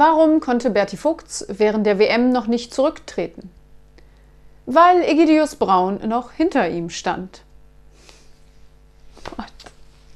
Warum konnte Berti Vogts während der WM noch nicht zurücktreten? Weil Egidius Braun noch hinter ihm stand.